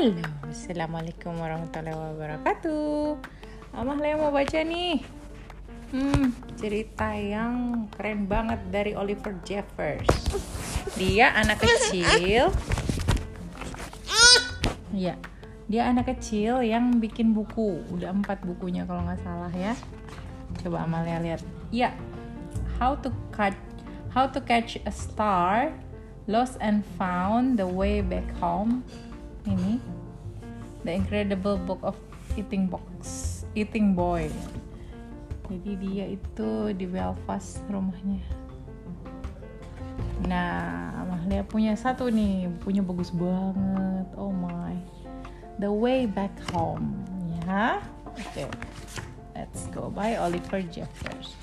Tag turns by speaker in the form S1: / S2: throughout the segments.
S1: Halo, Assalamualaikum warahmatullahi wabarakatuh. Amalia mau baca nih. Hmm, cerita yang keren banget dari Oliver Jeffers. Dia anak kecil. Ya, dia anak kecil yang bikin buku. Udah empat bukunya kalau nggak salah ya. Coba Amalia lihat Ya, How to Catch How to Catch a Star Lost and Found the Way Back Home ini. The Incredible Book of Eating Box Eating Boy. Jadi dia itu di Belfast rumahnya. Nah Mahlia punya satu nih punya bagus banget. Oh my. The Way Back Home ya. Oke okay. let's go by Oliver Jeffers.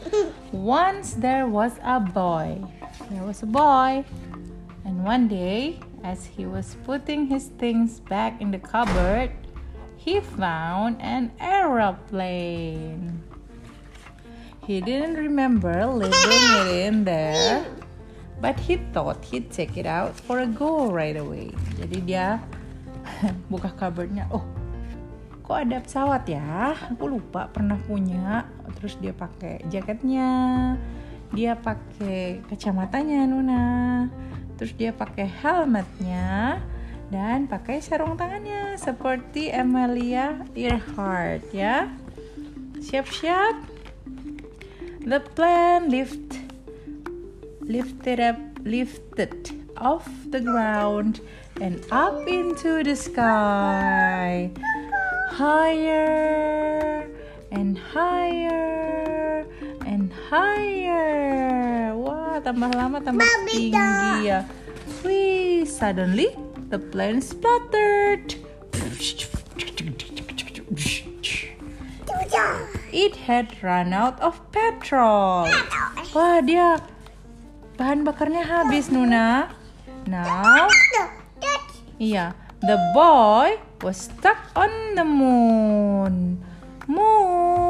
S1: Once there was a boy. There was a boy. And one day As he was putting his things back in the cupboard, he found an aeroplane. He didn't remember leaving it in there, but he thought he'd take it out for a go right away. Jadi dia buka cupboardnya, oh kok ada pesawat ya? Aku lupa pernah punya. Terus dia pakai jaketnya, dia pakai kacamatanya Nuna terus dia pakai helmetnya dan pakai sarung tangannya seperti Amelia Earhart ya. Siap-siap. The plane lift lifted up lifted off the ground and up into the sky. Higher and higher and higher wah tambah lama tambah Baby tinggi ya. Wih suddenly the plane sputtered it had run out of petrol. Wah dia bahan bakarnya habis Nuna. Now iya the boy was stuck on the moon. Moon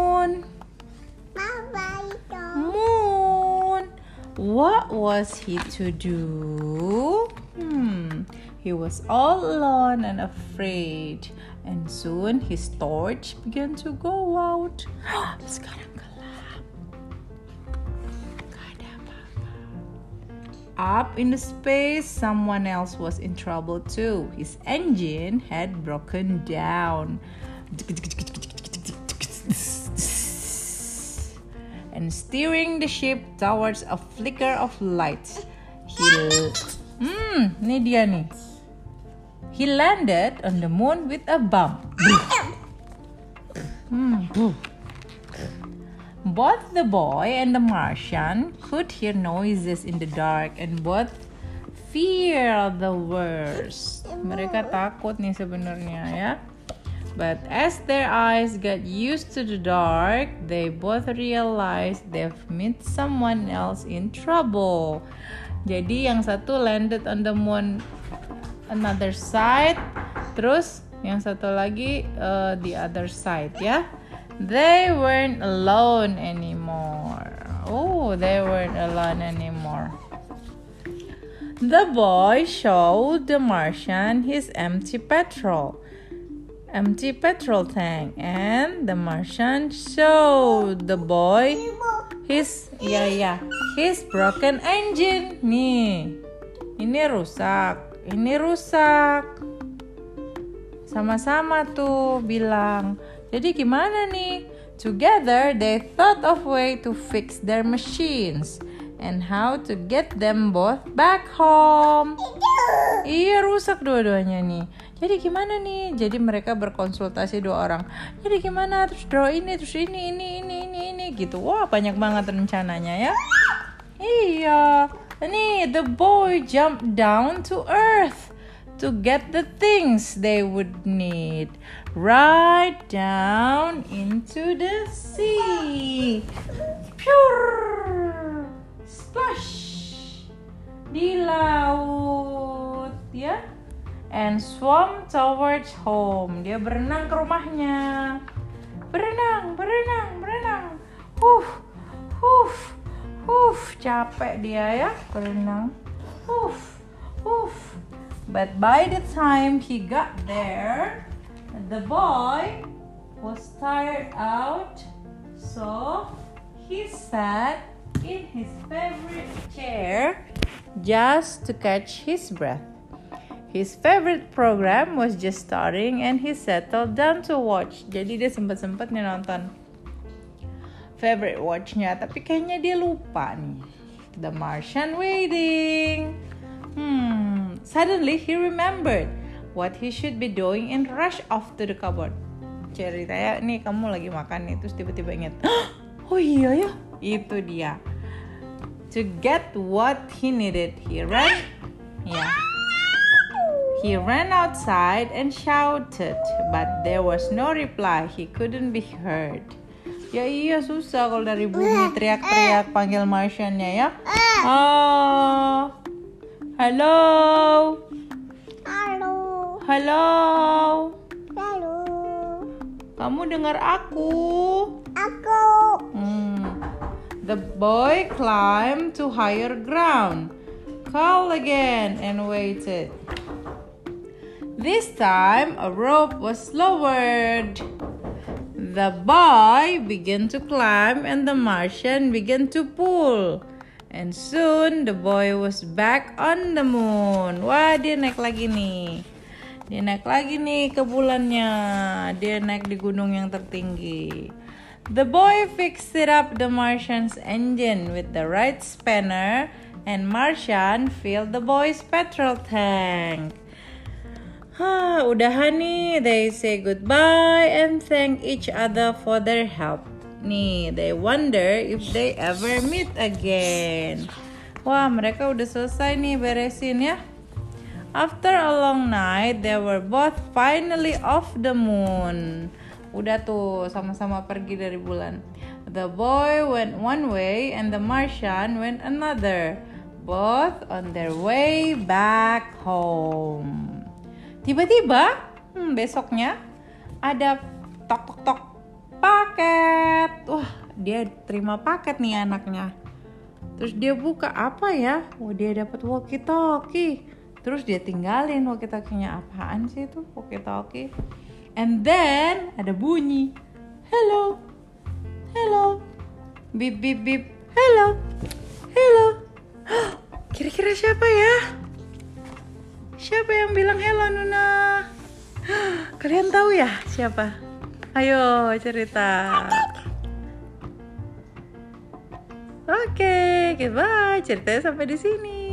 S1: What was he to do? Hmm, he was all alone and afraid. And soon his torch began to go out. Ada apa-apa. Up in the space, someone else was in trouble too. His engine had broken down and steering the ship towards a flicker of light. He, hmm, ini dia nih. He landed on the moon with a bump. Hmm. Both the boy and the Martian could hear noises in the dark and both fear the worst. Mereka takut nih sebenarnya ya. But as their eyes got used to the dark, they both realized they've met someone else in trouble. Jadi yang satu landed on the moon another side, terus yang satu lagi uh, the other side ya. They weren't alone anymore. Oh, they weren't alone anymore. The boy showed the Martian his empty petrol empty petrol tank and the Martian showed the boy his ya ya his broken engine. Nih ini rusak ini rusak. Sama-sama tuh bilang. Jadi gimana nih? Together they thought of way to fix their machines and how to get them both back home. Iya rusak dua-duanya nih jadi gimana nih? Jadi mereka berkonsultasi dua orang. Jadi gimana? Terus draw ini terus ini ini ini ini ini gitu. Wah banyak banget rencananya ya. Iya. Nih the boy jumped down to earth to get the things they would need. Right down into the sea. Pure. Splash. Di laut ya and swam towards home. Dia berenang ke rumahnya. Berenang, berenang, berenang. Huh, huh, huh. Capek dia ya berenang. Huh, huh. But by the time he got there, the boy was tired out, so he sat in his favorite chair just to catch his breath. His favorite program was just starting and he settled down to watch. Jadi dia sempat nih nonton favorite watchnya, tapi kayaknya dia lupa nih. The Martian waiting. Hmm, suddenly he remembered what he should be doing and rush off to the cupboard. Ceritanya nih kamu lagi makan nih terus tiba-tiba inget, oh iya ya, itu dia. To get what he needed, he ran, yeah. He ran outside and shouted, but there was no reply. He couldn't be heard. Ya iya susah kalau dari bumi teriak-teriak panggil Martiannya ya. Oh. Halo.
S2: Halo.
S1: Halo.
S2: Halo.
S1: Kamu dengar aku?
S2: Aku.
S1: Hmm. The boy climbed to higher ground, called again, and waited. This time, a rope was lowered. The boy began to climb, and the Martian began to pull. And soon the boy was back on the moon. Wah, dia naik lagi nih. Dia naik lagi nih ke bulannya. Dia naik di gunung yang tertinggi. The boy fixed up the Martian's engine with the right spanner, and Martian filled the boy's petrol tank. Hah, udahan nih. They say goodbye and thank each other for their help. Nih, they wonder if they ever meet again. Wah, mereka udah selesai nih beresin ya. After a long night, they were both finally off the moon. Udah tuh sama-sama pergi dari bulan. The boy went one way and the Martian went another. Both on their way back home. Tiba-tiba, hmm, besoknya ada tok tok tok paket. Wah, dia terima paket nih anaknya. Terus dia buka apa ya? Oh, dia dapat walkie-talkie. Terus dia tinggalin walkie-talkie-nya apaan sih itu walkie-talkie? And then ada bunyi. Hello. Hello. Bip bip bip. Hello. Hello. Kira-kira siapa ya? Siapa yang bilang hello Nuna? Kalian tahu ya siapa? Ayo cerita. Oke, okay, goodbye. Ceritanya sampai di sini.